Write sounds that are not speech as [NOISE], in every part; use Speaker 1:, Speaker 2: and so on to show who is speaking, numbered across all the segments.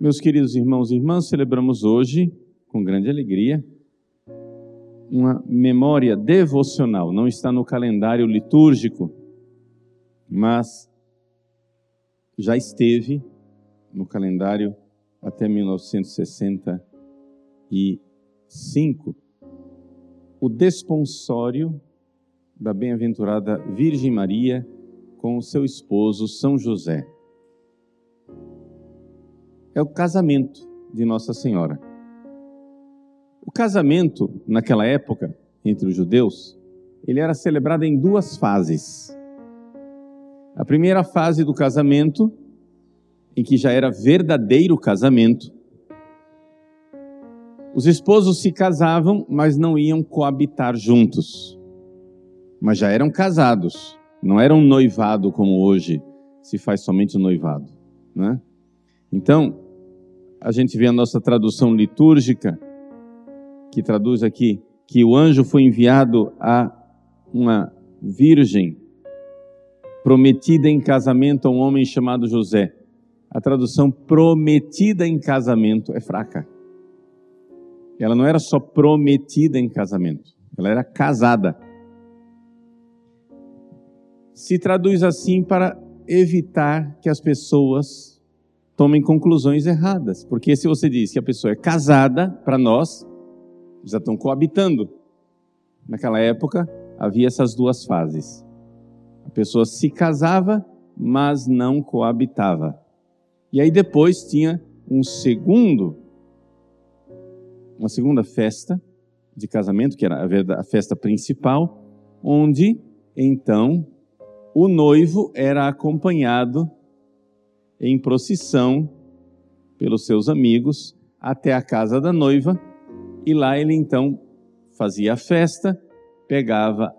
Speaker 1: Meus queridos irmãos e irmãs, celebramos hoje, com grande alegria, uma memória devocional. Não está no calendário litúrgico, mas já esteve no calendário até 1965. O desponsório da bem-aventurada Virgem Maria com o seu esposo São José é o casamento de Nossa Senhora. O casamento, naquela época, entre os judeus, ele era celebrado em duas fases. A primeira fase do casamento, em que já era verdadeiro casamento, os esposos se casavam, mas não iam coabitar juntos. Mas já eram casados, não eram noivado como hoje se faz somente o noivado, né? Então, a gente vê a nossa tradução litúrgica, que traduz aqui que o anjo foi enviado a uma virgem prometida em casamento a um homem chamado José. A tradução prometida em casamento é fraca. Ela não era só prometida em casamento, ela era casada. Se traduz assim para evitar que as pessoas tomem conclusões erradas. Porque se você diz que a pessoa é casada, para nós, já estão coabitando. Naquela época, havia essas duas fases. A pessoa se casava, mas não coabitava. E aí depois tinha um segundo, uma segunda festa de casamento, que era a festa principal, onde então o noivo era acompanhado em procissão pelos seus amigos até a casa da noiva e lá ele então fazia a festa, pegava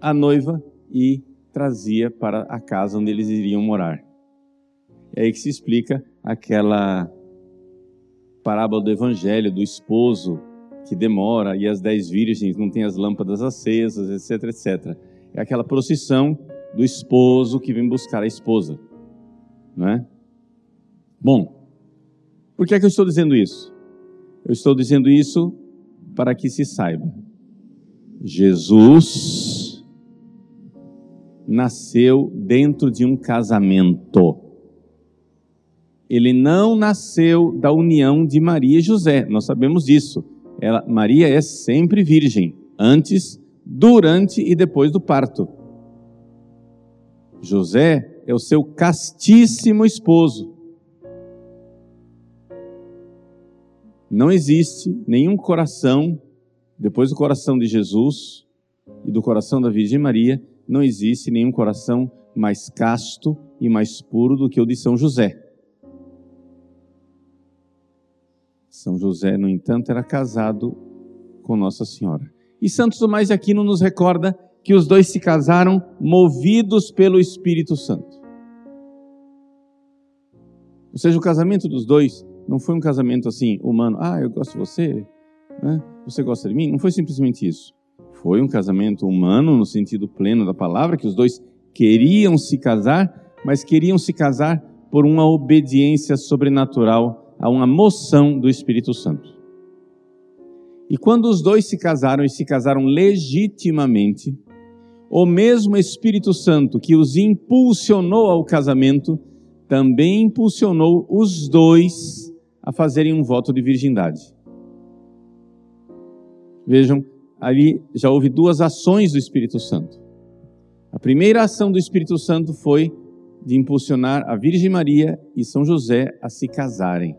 Speaker 1: a noiva e trazia para a casa onde eles iriam morar. É aí que se explica aquela parábola do evangelho do esposo que demora e as dez virgens não têm as lâmpadas acesas, etc, etc. É aquela procissão do esposo que vem buscar a esposa não é? Bom, por que é que eu estou dizendo isso? Eu estou dizendo isso para que se saiba. Jesus nasceu dentro de um casamento. Ele não nasceu da união de Maria e José, nós sabemos disso. Ela, Maria é sempre virgem, antes, durante e depois do parto. José é o seu castíssimo esposo. Não existe nenhum coração, depois do coração de Jesus e do coração da Virgem Maria, não existe nenhum coração mais casto e mais puro do que o de São José. São José, no entanto, era casado com Nossa Senhora. E Santo Tomás de Aquino nos recorda que os dois se casaram movidos pelo Espírito Santo. Ou seja, o casamento dos dois não foi um casamento assim, humano. Ah, eu gosto de você, né? você gosta de mim. Não foi simplesmente isso. Foi um casamento humano, no sentido pleno da palavra, que os dois queriam se casar, mas queriam se casar por uma obediência sobrenatural a uma moção do Espírito Santo. E quando os dois se casaram e se casaram legitimamente, o mesmo Espírito Santo que os impulsionou ao casamento também impulsionou os dois a fazerem um voto de virgindade. Vejam, ali já houve duas ações do Espírito Santo. A primeira ação do Espírito Santo foi de impulsionar a Virgem Maria e São José a se casarem.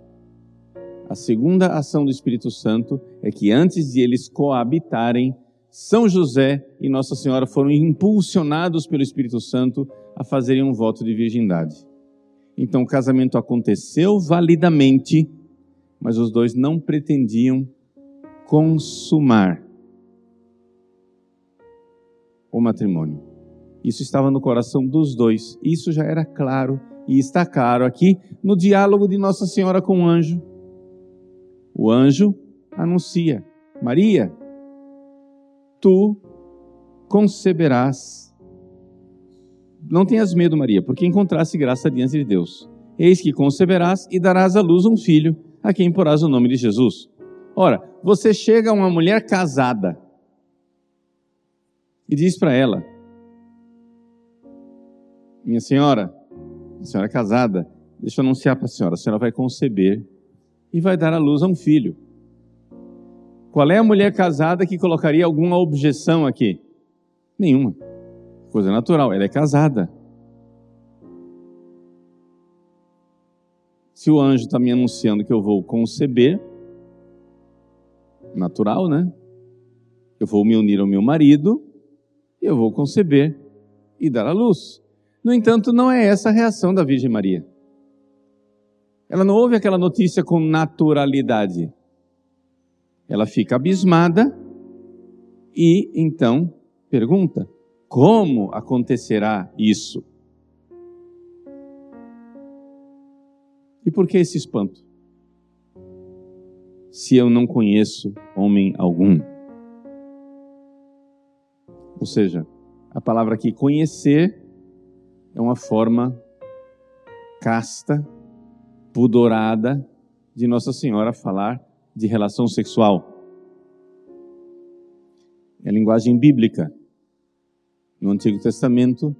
Speaker 1: A segunda ação do Espírito Santo é que antes de eles coabitarem, São José e Nossa Senhora foram impulsionados pelo Espírito Santo a fazerem um voto de virgindade. Então o casamento aconteceu validamente, mas os dois não pretendiam consumar o matrimônio. Isso estava no coração dos dois. Isso já era claro e está claro aqui no diálogo de Nossa Senhora com o anjo. O anjo anuncia: Maria, tu conceberás não tenhas medo, Maria, porque encontraste graça diante de Deus. Eis que conceberás e darás à luz um filho, a quem porás o nome de Jesus. Ora, você chega a uma mulher casada e diz para ela: Minha senhora, a senhora é casada, deixa eu anunciar para a senhora: a senhora vai conceber e vai dar à luz a um filho. Qual é a mulher casada que colocaria alguma objeção aqui? Nenhuma. Coisa natural, ela é casada. Se o anjo está me anunciando que eu vou conceber, natural, né? Eu vou me unir ao meu marido, eu vou conceber e dar à luz. No entanto, não é essa a reação da Virgem Maria. Ela não ouve aquela notícia com naturalidade. Ela fica abismada e então pergunta: como acontecerá isso? E por que esse espanto? Se eu não conheço homem algum. Ou seja, a palavra aqui conhecer é uma forma casta, pudorada de Nossa Senhora falar de relação sexual. É linguagem bíblica. No Antigo Testamento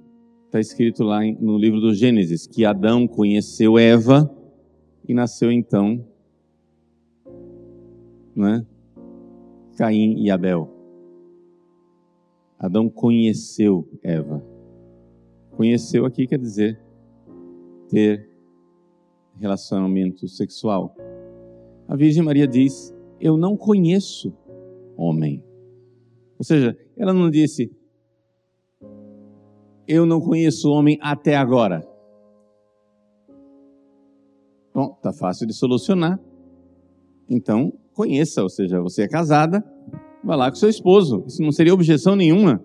Speaker 1: está escrito lá no livro do Gênesis que Adão conheceu Eva e nasceu então, não é? Caim e Abel. Adão conheceu Eva. Conheceu aqui quer dizer ter relacionamento sexual. A Virgem Maria diz: Eu não conheço homem. Ou seja, ela não disse: Eu não conheço homem até agora. Bom, tá fácil de solucionar. Então, conheça, ou seja, você é casada, vá lá com seu esposo. Isso não seria objeção nenhuma.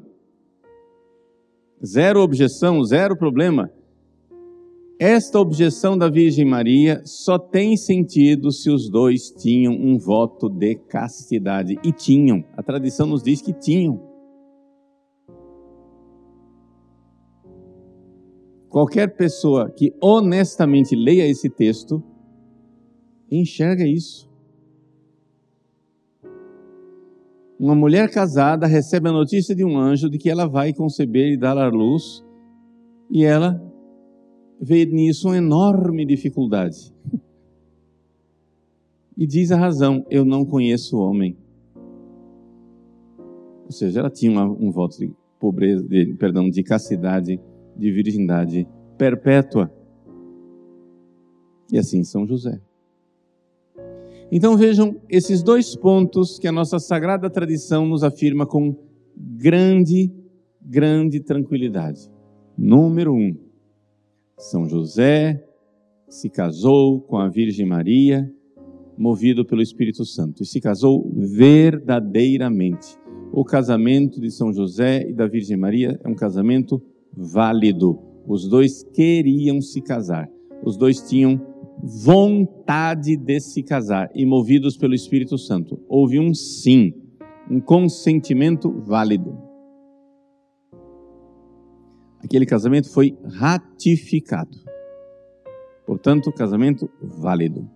Speaker 1: Zero objeção, zero problema. Esta objeção da Virgem Maria só tem sentido se os dois tinham um voto de castidade. E tinham. A tradição nos diz que tinham. Qualquer pessoa que honestamente leia esse texto enxerga isso. Uma mulher casada recebe a notícia de um anjo de que ela vai conceber e dar à luz, e ela vê nisso uma enorme dificuldade. [LAUGHS] E diz a razão: eu não conheço o homem. Ou seja, ela tinha um voto de pobreza, de, perdão, de castidade, de virgindade perpétua. E assim São José. Então vejam esses dois pontos que a nossa sagrada tradição nos afirma com grande, grande tranquilidade. Número um, são José se casou com a Virgem Maria, movido pelo Espírito Santo, e se casou verdadeiramente. O casamento de São José e da Virgem Maria é um casamento válido. Os dois queriam se casar. Os dois tinham vontade de se casar e movidos pelo Espírito Santo. Houve um sim, um consentimento válido aquele casamento foi ratificado. Portanto, casamento válido.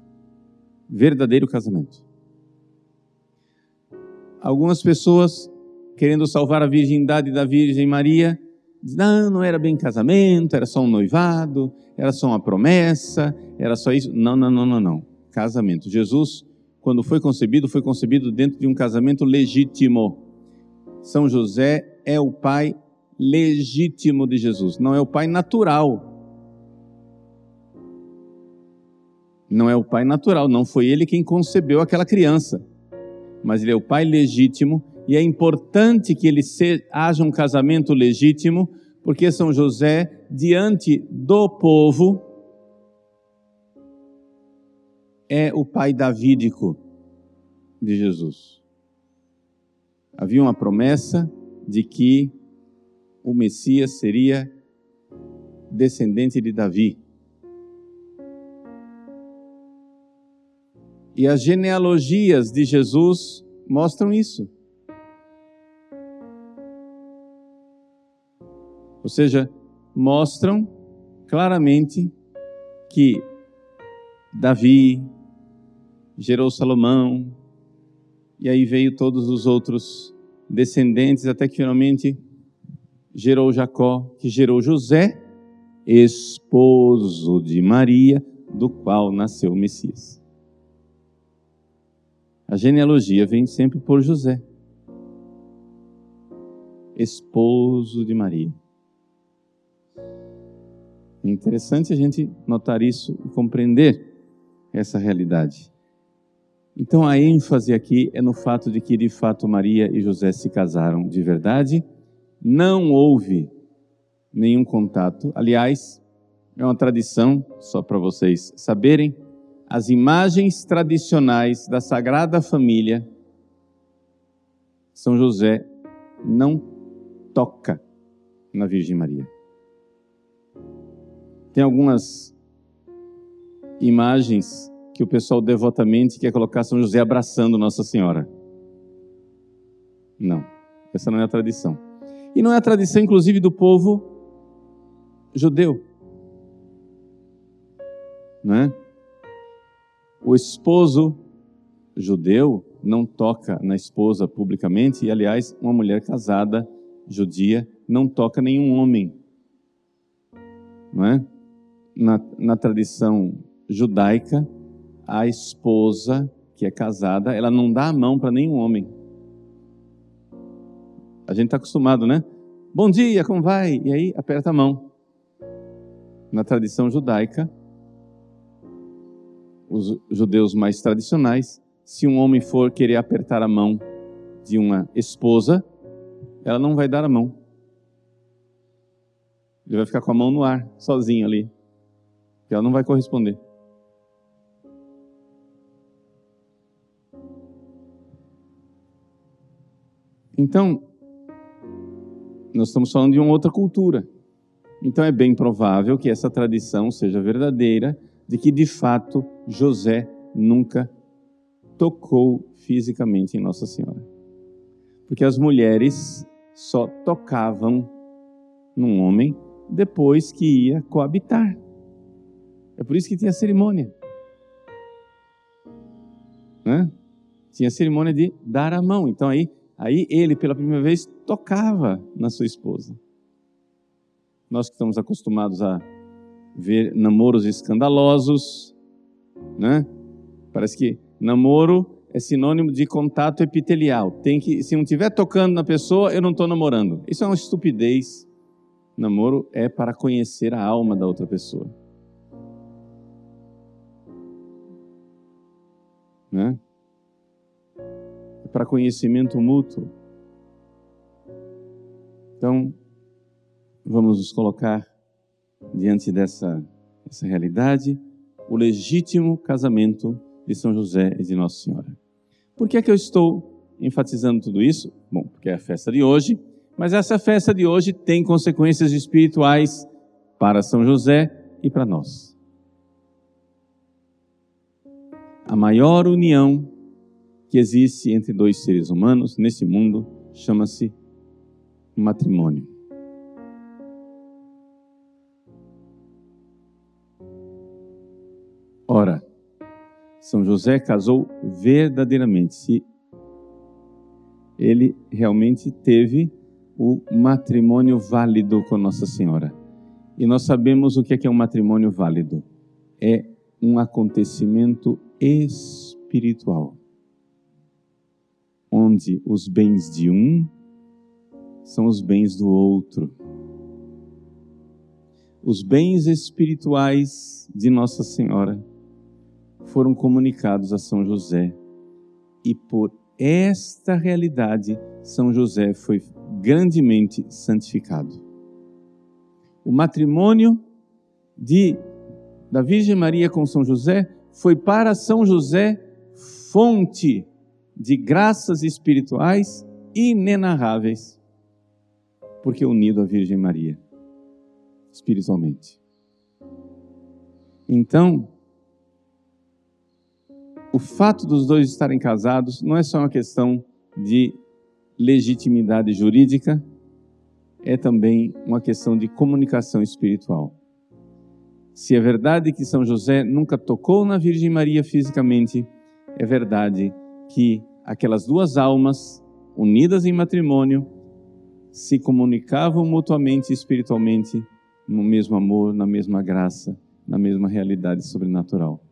Speaker 1: Verdadeiro casamento. Algumas pessoas, querendo salvar a virgindade da Virgem Maria, não, não era bem casamento, era só um noivado, era só uma promessa, era só isso. Não, não, não, não, não. Casamento. Jesus, quando foi concebido, foi concebido dentro de um casamento legítimo. São José é o pai legítimo de Jesus, não é o pai natural. Não é o pai natural, não foi ele quem concebeu aquela criança, mas ele é o pai legítimo e é importante que ele se, haja um casamento legítimo, porque São José, diante do povo, é o pai davídico de Jesus. Havia uma promessa de que o Messias seria descendente de Davi. E as genealogias de Jesus mostram isso. Ou seja, mostram claramente que Davi, gerou Salomão, e aí veio todos os outros descendentes, até que finalmente gerou Jacó, que gerou José, esposo de Maria, do qual nasceu o Messias. A genealogia vem sempre por José, esposo de Maria. É interessante a gente notar isso e compreender essa realidade. Então a ênfase aqui é no fato de que de fato Maria e José se casaram de verdade. Não houve nenhum contato. Aliás, é uma tradição, só para vocês saberem, as imagens tradicionais da Sagrada Família, São José não toca na Virgem Maria. Tem algumas imagens que o pessoal devotamente quer colocar São José abraçando Nossa Senhora. Não, essa não é a tradição. E não é a tradição, inclusive, do povo judeu. Não é? O esposo judeu não toca na esposa publicamente, e aliás, uma mulher casada judia não toca nenhum homem. Não é? Na, na tradição judaica, a esposa que é casada, ela não dá a mão para nenhum homem. A gente está acostumado, né? Bom dia, como vai? E aí aperta a mão. Na tradição judaica, os judeus mais tradicionais, se um homem for querer apertar a mão de uma esposa, ela não vai dar a mão. Ele vai ficar com a mão no ar, sozinho ali. Ela não vai corresponder. Então, nós estamos falando de uma outra cultura. Então é bem provável que essa tradição seja verdadeira, de que de fato José nunca tocou fisicamente em Nossa Senhora. Porque as mulheres só tocavam num homem depois que ia coabitar. É por isso que tinha cerimônia. Né? Tinha cerimônia de dar a mão. Então aí Aí ele, pela primeira vez, tocava na sua esposa. Nós que estamos acostumados a ver namoros escandalosos, né? Parece que namoro é sinônimo de contato epitelial. Tem que, se não estiver tocando na pessoa, eu não estou namorando. Isso é uma estupidez. Namoro é para conhecer a alma da outra pessoa. Né? para conhecimento mútuo. Então, vamos nos colocar diante dessa, dessa realidade, o legítimo casamento de São José e de Nossa Senhora. Por que é que eu estou enfatizando tudo isso? Bom, porque é a festa de hoje, mas essa festa de hoje tem consequências espirituais para São José e para nós. A maior união que existe entre dois seres humanos nesse mundo chama-se matrimônio. Ora, São José casou verdadeiramente, se ele realmente teve o matrimônio válido com Nossa Senhora. E nós sabemos o que é, é um matrimônio válido. É um acontecimento espiritual onde os bens de um são os bens do outro. Os bens espirituais de Nossa Senhora foram comunicados a São José e por esta realidade São José foi grandemente santificado. O matrimônio de da Virgem Maria com São José foi para São José fonte de graças espirituais inenarráveis, porque unido à Virgem Maria, espiritualmente. Então, o fato dos dois estarem casados não é só uma questão de legitimidade jurídica, é também uma questão de comunicação espiritual. Se é verdade que São José nunca tocou na Virgem Maria fisicamente, é verdade que aquelas duas almas, unidas em matrimônio, se comunicavam mutuamente espiritualmente no mesmo amor, na mesma graça, na mesma realidade sobrenatural.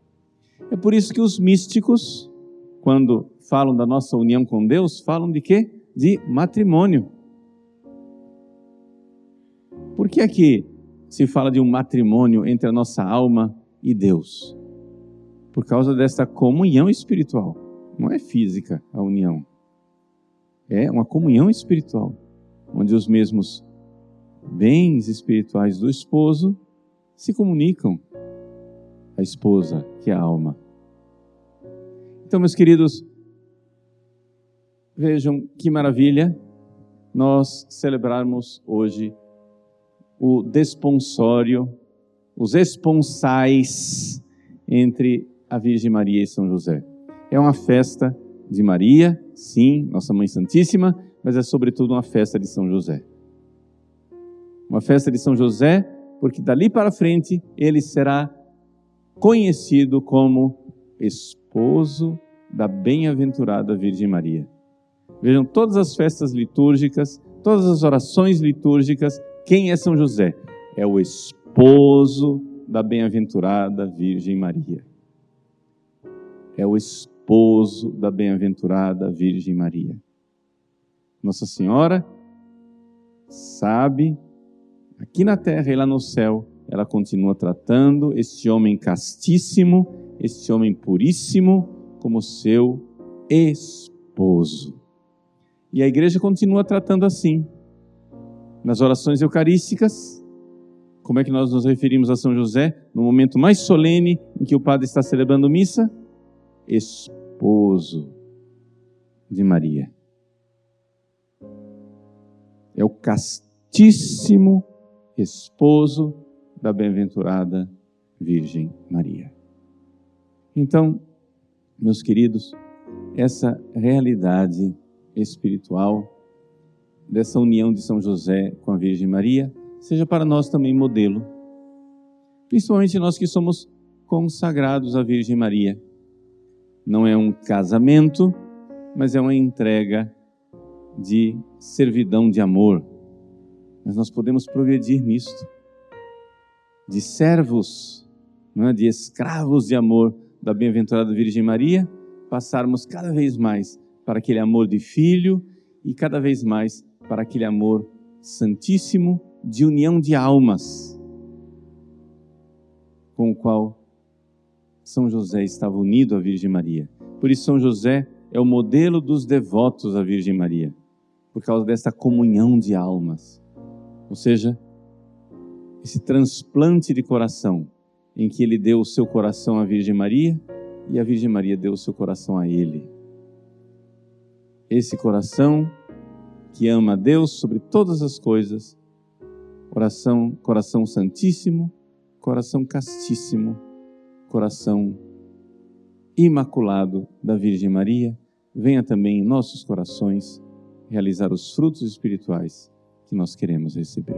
Speaker 1: É por isso que os místicos, quando falam da nossa união com Deus, falam de quê? De matrimônio. Por que aqui se fala de um matrimônio entre a nossa alma e Deus? Por causa desta comunhão espiritual. Não é física a união. É uma comunhão espiritual, onde os mesmos bens espirituais do esposo se comunicam à esposa, que é a alma. Então, meus queridos, vejam que maravilha nós celebrarmos hoje o desponsório, os esponsais entre a Virgem Maria e São José. É uma festa de Maria, sim, Nossa Mãe Santíssima, mas é sobretudo uma festa de São José. Uma festa de São José, porque dali para frente ele será conhecido como esposo da bem-aventurada Virgem Maria. Vejam todas as festas litúrgicas, todas as orações litúrgicas quem é São José? É o esposo da bem-aventurada Virgem Maria. É o esposo da bem-aventurada Virgem Maria. Nossa Senhora sabe, aqui na terra e lá no céu, ela continua tratando este homem castíssimo, este homem puríssimo, como seu esposo. E a igreja continua tratando assim nas orações eucarísticas, como é que nós nos referimos a São José no momento mais solene em que o padre está celebrando missa? Esposo de Maria. É o castíssimo esposo da bem-aventurada Virgem Maria. Então, meus queridos, essa realidade espiritual dessa união de São José com a Virgem Maria seja para nós também modelo. Principalmente nós que somos consagrados à Virgem Maria. Não é um casamento, mas é uma entrega de servidão de amor. Mas nós podemos progredir nisto. De servos, é? de escravos de amor da bem-aventurada Virgem Maria, passarmos cada vez mais para aquele amor de filho e cada vez mais para aquele amor santíssimo de união de almas, com o qual São José estava unido à Virgem Maria. Por isso, São José é o modelo dos devotos à Virgem Maria, por causa dessa comunhão de almas. Ou seja, esse transplante de coração, em que ele deu o seu coração à Virgem Maria e a Virgem Maria deu o seu coração a ele. Esse coração que ama a Deus sobre todas as coisas, coração, coração santíssimo, coração castíssimo, coração imaculado da Virgem Maria, venha também em nossos corações realizar os frutos espirituais que nós queremos receber.